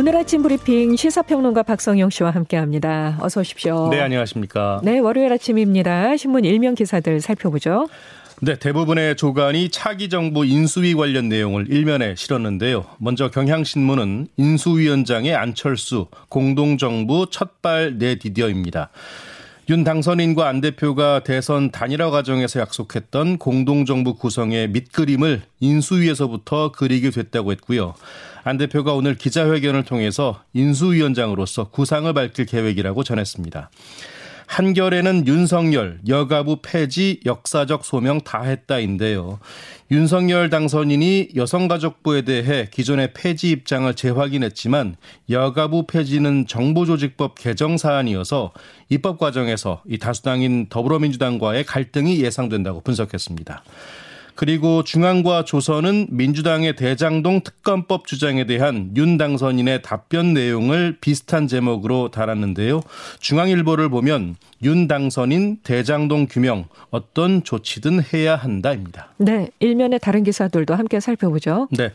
오늘 아침 브리핑 시사평론가 박성영 씨와 함께합니다. 어서 오십시오. 네, 안녕하십니까. 네, 월요일 아침입니다. 신문 일면 기사들 살펴보죠. 네, 대부분의 조간이 차기 정부 인수위 관련 내용을 일면에 실었는데요. 먼저 경향신문은 인수위원장의 안철수 공동정부 첫발 내디디어입니다. 윤 당선인과 안 대표가 대선 단일화 과정에서 약속했던 공동정부 구성의 밑그림을 인수위에서부터 그리게 됐다고 했고요. 안 대표가 오늘 기자회견을 통해서 인수위원장으로서 구상을 밝힐 계획이라고 전했습니다. 한결에는 윤석열 여가부 폐지 역사적 소명 다 했다인데요. 윤석열 당선인이 여성가족부에 대해 기존의 폐지 입장을 재확인했지만 여가부 폐지는 정보조직법 개정 사안이어서 입법 과정에서 이 다수당인 더불어민주당과의 갈등이 예상된다고 분석했습니다. 그리고 중앙과 조선은 민주당의 대장동 특검법 주장에 대한 윤 당선인의 답변 내용을 비슷한 제목으로 달았는데요. 중앙일보를 보면 윤 당선인 대장동 규명 어떤 조치든 해야 한다입니다. 네, 일면의 다른 기사들도 함께 살펴보죠. 네.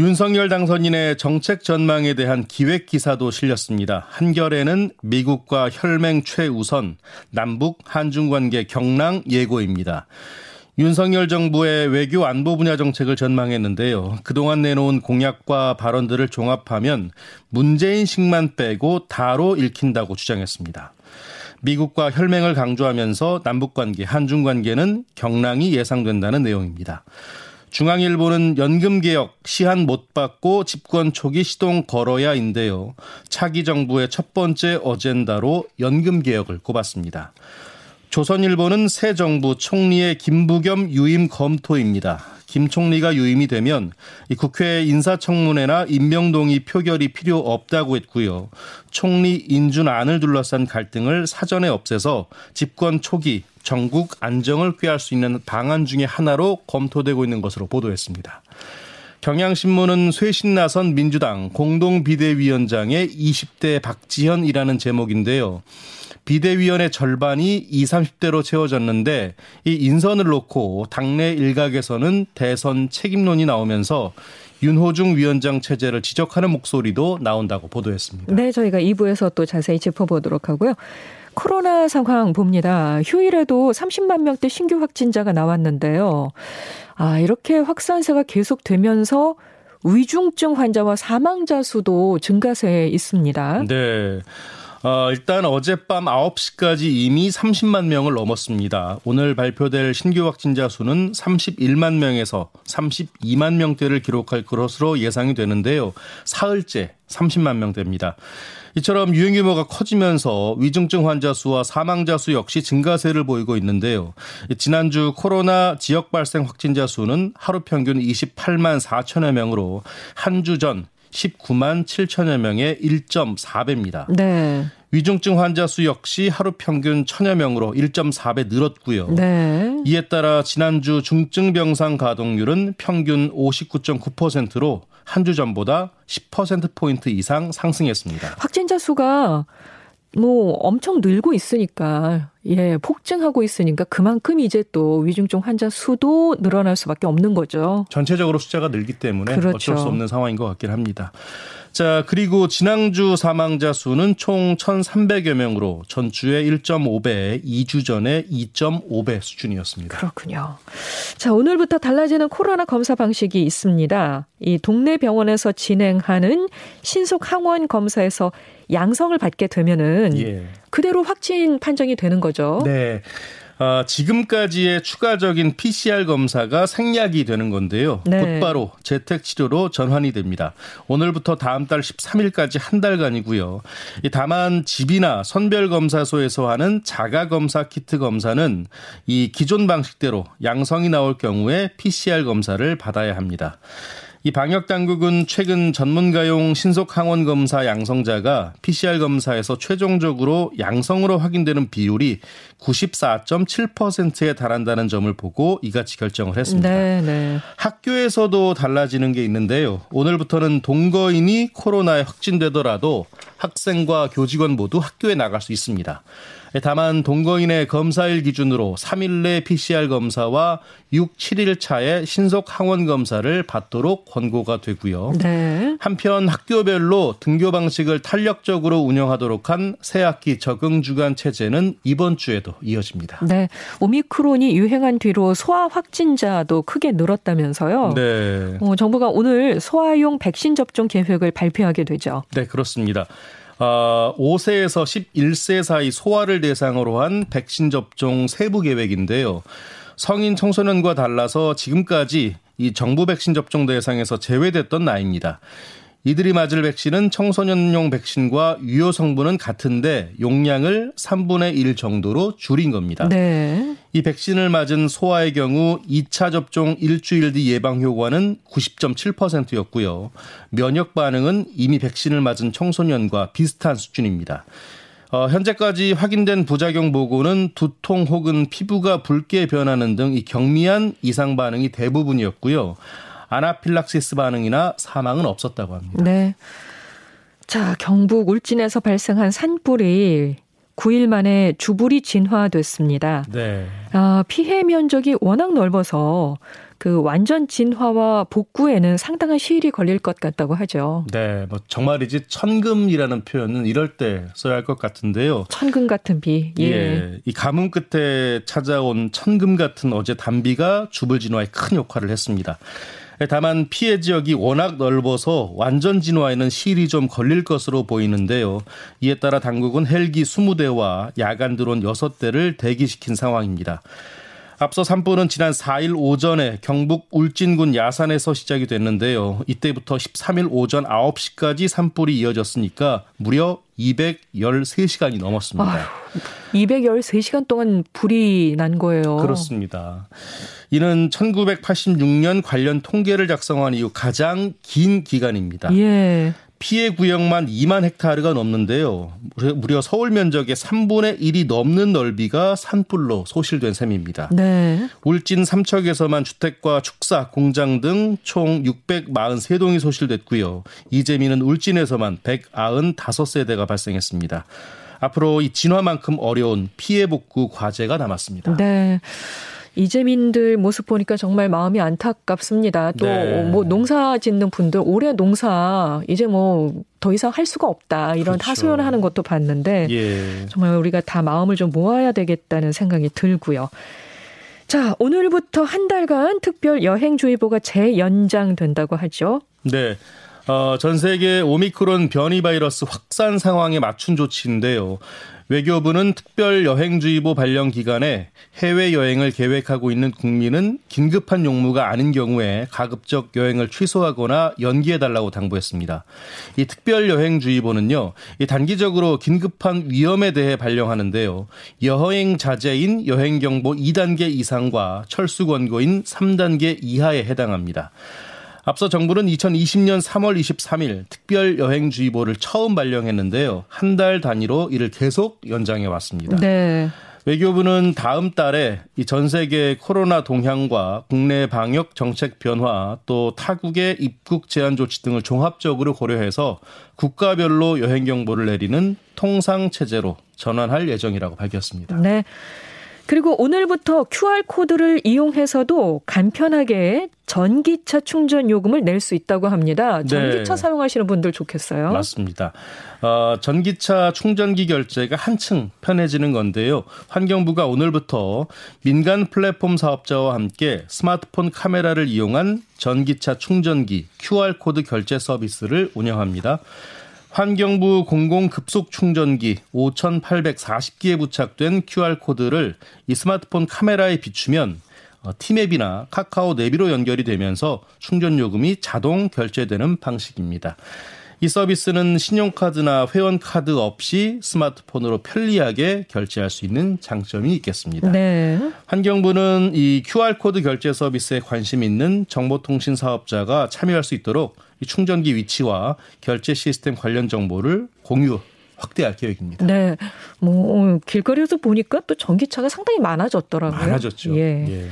윤석열 당선인의 정책 전망에 대한 기획 기사도 실렸습니다. 한결에는 미국과 혈맹 최우선, 남북 한중 관계 경랑 예고입니다. 윤석열 정부의 외교 안보 분야 정책을 전망했는데요. 그동안 내놓은 공약과 발언들을 종합하면 문재인식만 빼고 다로 읽힌다고 주장했습니다. 미국과 혈맹을 강조하면서 남북 관계, 한중 관계는 경랑이 예상된다는 내용입니다. 중앙일보는 연금개혁 시한 못 받고 집권 초기 시동 걸어야인데요. 차기 정부의 첫 번째 어젠다로 연금개혁을 꼽았습니다. 조선일보는 새 정부 총리의 김부겸 유임 검토입니다. 김 총리가 유임이 되면 국회 인사청문회나 임명동의 표결이 필요 없다고 했고요. 총리 인준안을 둘러싼 갈등을 사전에 없애서 집권 초기 전국 안정을 꾀할 수 있는 방안 중의 하나로 검토되고 있는 것으로 보도했습니다. 경향신문은 쇄신 나선 민주당 공동비대위원장의 20대 박지현이라는 제목인데요. 비대위원의 절반이 20, 30대로 채워졌는데 이 인선을 놓고 당내 일각에서는 대선 책임론이 나오면서 윤호중 위원장 체제를 지적하는 목소리도 나온다고 보도했습니다. 네, 저희가 2부에서 또 자세히 짚어보도록 하고요. 코로나 상황 봅니다. 휴일에도 30만 명대 신규 확진자가 나왔는데요. 아, 이렇게 확산세가 계속되면서 위중증 환자와 사망자 수도 증가세에 있습니다. 네. 어, 일단 어젯밤 9시까지 이미 30만 명을 넘었습니다. 오늘 발표될 신규 확진자 수는 31만 명에서 32만 명대를 기록할 것으로 예상이 되는데요. 사흘째 30만 명대입니다. 이처럼 유행 규모가 커지면서 위중증 환자 수와 사망자 수 역시 증가세를 보이고 있는데요. 지난주 코로나 지역 발생 확진자 수는 하루 평균 28만 4천여 명으로 한 주 전 19만 7천여 명의 1.4배입니다. 네. 위중증 환자 수 역시 하루 평균 천여 명으로 1.4배 늘었고요. 네. 이에 따라 지난주 중증 병상 가동률은 평균 59.9%로 한 주 전보다 10% 포인트 이상 상승했습니다. 확진자 수가 뭐 엄청 늘고 있으니까 예 폭증하고 있으니까 그만큼 이제 또 위중증 환자 수도 늘어날 수밖에 없는 거죠. 전체적으로 숫자가 늘기 때문에 그렇죠. 어쩔 수 없는 상황인 것 같긴 합니다. 자, 그리고 지난주 사망자 수는 총 1,300여 명으로 전주의 1.5배, 2주 전에 2.5배 수준이었습니다. 그렇군요. 자, 오늘부터 달라지는 코로나 검사 방식이 있습니다. 이 동네 병원에서 진행하는 신속 항원 검사에서 양성을 받게 되면은 예. 그대로 확진 판정이 되는 거죠. 네. 어, 지금까지의 추가적인 PCR 검사가 생략이 되는 건데요. 네. 곧바로 재택 치료로 전환이 됩니다. 오늘부터 다음 달 13일까지 한 달간이고요. 다만 집이나 선별 검사소에서 하는 자가 검사 키트 검사는 이 기존 방식대로 양성이 나올 경우에 PCR 검사를 받아야 합니다. 이 방역 당국은 최근 전문가용 신속 항원 검사 양성자가 PCR 검사에서 최종적으로 양성으로 확인되는 비율이 94.7%에 달한다는 점을 보고 이같이 결정을 했습니다. 네, 네. 학교에서도 달라지는 게 있는데요. 오늘부터는 동거인이 코로나에 확진되더라도 학생과 교직원 모두 학교에 나갈 수 있습니다. 다만 동거인의 검사일 기준으로 3일 내 PCR 검사와 6, 7일 차에 신속 항원 검사를 받도록 권고가 되고요. 네. 한편 학교별로 등교 방식을 탄력적으로 운영하도록 한 새학기 적응 주간 체제는 이번 주에도 이어집니다. 네. 오미크론이 유행한 뒤로 소아 확진자도 크게 늘었다면서요. 네. 어, 정부가 오늘 소아용 백신 접종 계획을 발표하게 되죠. 네, 그렇습니다. 어, 5세에서 11세 사이 소아를 대상으로 한 백신 접종 세부 계획인데요. 성인 청소년과 달라서 지금까지 이 정부 백신 접종 대상에서 제외됐던 나이입니다. 이들이 맞을 백신은 청소년용 백신과 유효 성분은 같은데 용량을 3분의 1 정도로 줄인 겁니다. 네. 이 백신을 맞은 소아의 경우 2차 접종 일주일 뒤 예방 효과는 90.7%였고요. 면역 반응은 이미 백신을 맞은 청소년과 비슷한 수준입니다. 어, 현재까지 확인된 부작용 보고는 두통 혹은 피부가 붉게 변하는 등 이 경미한 이상 반응이 대부분이었고요. 아나필락시스 반응이나 사망은 없었다고 합니다. 네. 자, 경북 울진에서 발생한 산불이 9일 만에 주불이 진화됐습니다. 네. 아, 피해 면적이 워낙 넓어서 그 완전 진화와 복구에는 상당한 시일이 걸릴 것 같다고 하죠. 네, 뭐 정말이지 천금이라는 표현은 이럴 때 써야 할 것 같은데요. 천금 같은 비. 예. 예. 이 가뭄 끝에 찾아온 천금 같은 어제 단비가 주불 진화에 큰 역할을 했습니다. 다만 피해 지역이 워낙 넓어서 완전 진화에는 시일이 좀 걸릴 것으로 보이는데요. 이에 따라 당국은 헬기 20대와 야간 드론 6대를 대기시킨 상황입니다. 앞서 산불은 지난 4일 오전에 경북 울진군 야산에서 시작이 됐는데요. 이때부터 13일 오전 9시까지 산불이 이어졌으니까 무려 213시간이 넘었습니다. 아휴, 213시간 동안 불이 난 거예요. 그렇습니다. 이는 1986년 관련 통계를 작성한 이후 가장 긴 기간입니다. 예. 피해 구역만 2만 헥타르가 넘는데요. 무려 서울 면적의 3분의 1이 넘는 넓이가 산불로 소실된 셈입니다. 네. 울진 삼척에서만 주택과 축사, 공장 등 총 643동이 소실됐고요. 이재민은 울진에서만 195세대가 발생했습니다. 앞으로 이 진화만큼 어려운 피해 복구 과제가 남았습니다. 네. 이재민들 모습 보니까 정말 마음이 안타깝습니다. 또뭐 네. 농사 짓는 분들 올해 농사 이제 뭐 더 이상 할 수가 없다 이런 그렇죠. 하소연하는 것도 봤는데 예. 정말 우리가 다 마음을 좀 모아야 되겠다는 생각이 들고요. 자, 오늘부터 한 달간 특별 여행주의보가 재연장된다고 하죠. 네. 어, 전 세계 오미크론 변이 바이러스 확산 상황에 맞춘 조치인데요. 외교부는 특별 여행주의보 발령 기간에 해외 여행을 계획하고 있는 국민은 긴급한 용무가 아닌 경우에 가급적 여행을 취소하거나 연기해 달라고 당부했습니다. 이 특별 여행주의보는요, 이 단기적으로 긴급한 위험에 대해 발령하는데요. 여행 자제인 여행 경보 2단계 이상과 철수 권고인 3단계 이하에 해당합니다. 앞서 정부는 2020년 3월 23일 특별 여행주의보를 처음 발령했는데요. 한 달 단위로 이를 계속 연장해 왔습니다. 네. 외교부는 다음 달에 이 전 세계 코로나 동향과 국내 방역 정책 변화 또 타국의 입국 제한 조치 등을 종합적으로 고려해서 국가별로 여행 경보를 내리는 통상 체제로 전환할 예정이라고 밝혔습니다. 네. 그리고 오늘부터 QR코드를 이용해서도 간편하게 전기차 충전 요금을 낼 수 있다고 합니다. 전기차 네. 사용하시는 분들 좋겠어요. 맞습니다. 어, 전기차 충전기 결제가 한층 편해지는 건데요. 환경부가 오늘부터 민간 플랫폼 사업자와 함께 스마트폰 카메라를 이용한 전기차 충전기 QR코드 결제 서비스를 운영합니다. 환경부 공공급속 충전기 5,840기에 부착된 QR코드를 이 스마트폰 카메라에 비추면 어, 티맵이나 카카오 내비로 연결이 되면서 충전 요금이 자동 결제되는 방식입니다. 이 서비스는 신용카드나 회원카드 없이 스마트폰으로 편리하게 결제할 수 있는 장점이 있겠습니다. 네. 환경부는 이 QR코드 결제 서비스에 관심 있는 정보통신 사업자가 참여할 수 있도록 이 충전기 위치와 결제 시스템 관련 정보를 공유 확대할 계획입니다. 네. 뭐 길거리에서 보니까 또 전기차가 상당히 많아졌더라고요. 많아졌죠. 예. 예.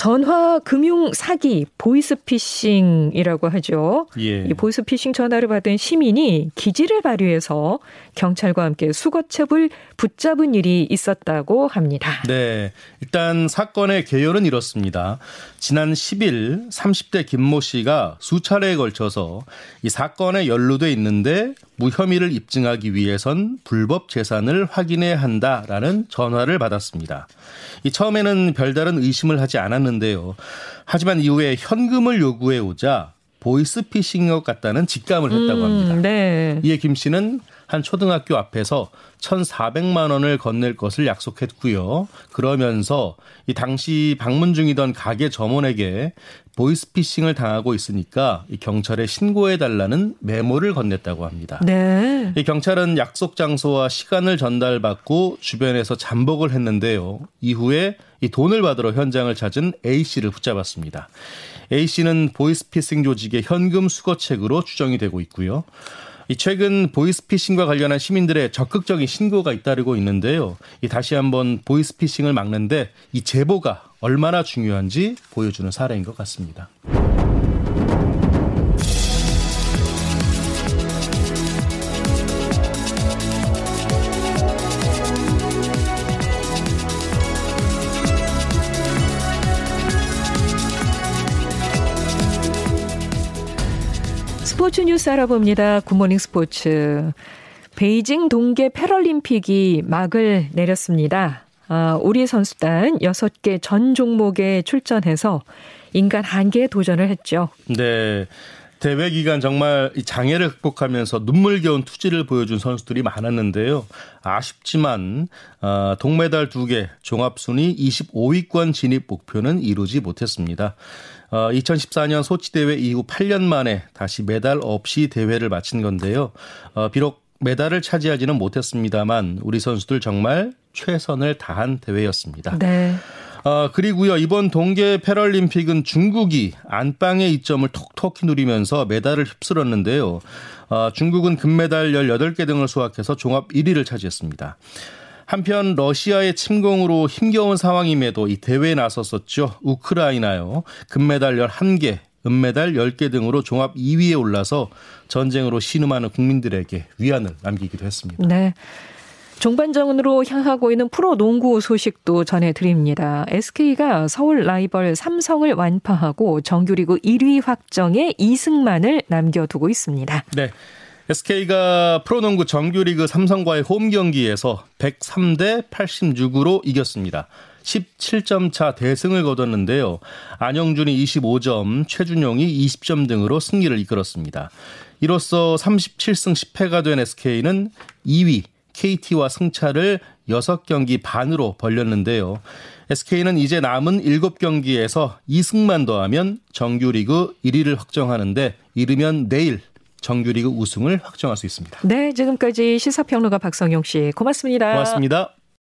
전화 금융 사기 보이스피싱이라고 하죠. 예. 이 보이스피싱 전화를 받은 시민이 기지를 발휘해서 경찰과 함께 수거첩을 붙잡은 일이 있었다고 합니다. 네. 일단 사건의 개요는 이렇습니다. 지난 10일 30대 김모 씨가 수차례에 걸쳐서 이 사건에 연루돼 있는데 무혐의를 입증하기 위해선 불법 재산을 확인해야 한다라는 전화를 받았습니다. 이 처음에는 별다른 의심을 하지 않았는데요. 하지만 이후에 현금을 요구해 오자 보이스피싱인 것 같다는 직감을 했다고 음, 합니다. 음, 네. 이에 김 씨는 한 초등학교 앞에서 1,400만 원을 건넬 것을 약속했고요. 그러면서 이 당시 방문 중이던 가게 점원에게 보이스피싱을 당하고 있으니까 이 경찰에 신고해 달라는 메모를 건넸다고 합니다. 네. 이 경찰은 약속 장소와 시간을 전달받고 주변에서 잠복을 했는데요. 이후에 이 돈을 받으러 현장을 찾은 A 씨를 붙잡았습니다. A 씨는 보이스피싱 조직의 현금 수거책으로 추정이 되고 있고요. 이 최근 보이스피싱과 관련한 시민들의 적극적인 신고가 잇따르고 있는데요. 이 다시 한번 보이스피싱을 막는데 이 제보가 얼마나 중요한지 보여주는 사례인 것 같습니다. 스포츠 뉴스 알아봅니다. 굿모닝 스포츠. 베이징 동계 패럴림픽이 막을 내렸습니다. 아, 우리 선수단 6개 전 종목에 출전해서 인간 한계에 도전을 했죠. 네. 대회 기간 정말 장애를 극복하면서 눈물겨운 투지를 보여준 선수들이 많았는데요. 아쉽지만 어, 동메달 2개, 종합순위 25위권 진입 목표는 이루지 못했습니다. 어, 2014년 소치 대회 이후 8년 만에 다시 메달 없이 대회를 마친 건데요. 어, 비록 메달을 차지하지는 못했습니다만 우리 선수들 정말 최선을 다한 대회였습니다. 네. 어, 그리고요, 이번 동계 패럴림픽은 중국이 안방의 이점을 톡톡히 누리면서 메달을 휩쓸었는데요. 어, 중국은 금메달 18개 등을 수확해서 종합 1위를 차지했습니다. 한편 러시아의 침공으로 힘겨운 상황임에도 이 대회에 나섰었죠. 우크라이나요. 금메달 11개, 은메달 10개 등으로 종합 2위에 올라서 전쟁으로 신음하는 국민들에게 위안을 남기기도 했습니다. 네. 종반전으로 향하고 있는 프로 농구 소식도 전해드립니다. SK가 서울 라이벌 삼성을 완파하고 정규리그 1위 확정에 이승만을 남겨두고 있습니다. 네. SK가 프로농구 정규리그 삼성과의 홈 경기에서 103대 86으로 이겼습니다. 17점 차 대승을 거뒀는데요. 안영준이 25점, 최준용이 20점 등으로 승리를 이끌었습니다. 이로써 37승 10패가 된 SK는 2위 KT와 승차를 6경기 반으로 벌렸는데요. SK는 이제 남은 7경기에서 2승만 더하면 정규리그 1위를 확정하는데 이르면 내일 정규리그 우승을 확정할 수 있습니다. 네, 지금까지 시사평론가 박성용 씨 고맙습니다. 고맙습니다.